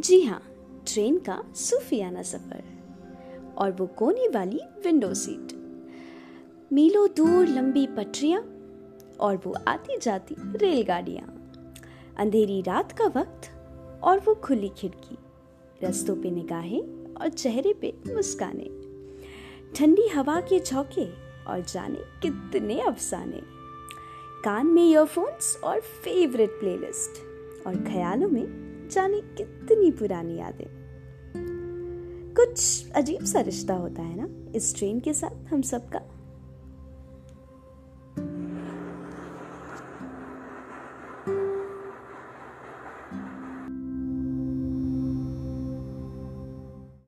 जी हाँ ट्रेन का सूफियाना सफ़र। और वो कोने वाली विंडो सीट मीलों दूर लंबी पटरियाँ और वो आती जाती रेलगाड़ियाँ। अंधेरी रात का वक्त और वो खुली खिड़की। रस्तों पे निगाहें और चेहरे पे मुस्काने। ठंडी हवा के झोंके और जाने कितने अफसाने। कान में ईयरफोन्स और फेवरेट प्लेलिस्ट और ख्यालों में जाने कितनी पुरानी यादें। कुछ अजीब सा रिश्ता होता है ना, इस ट्रेन के साथ हम सबका।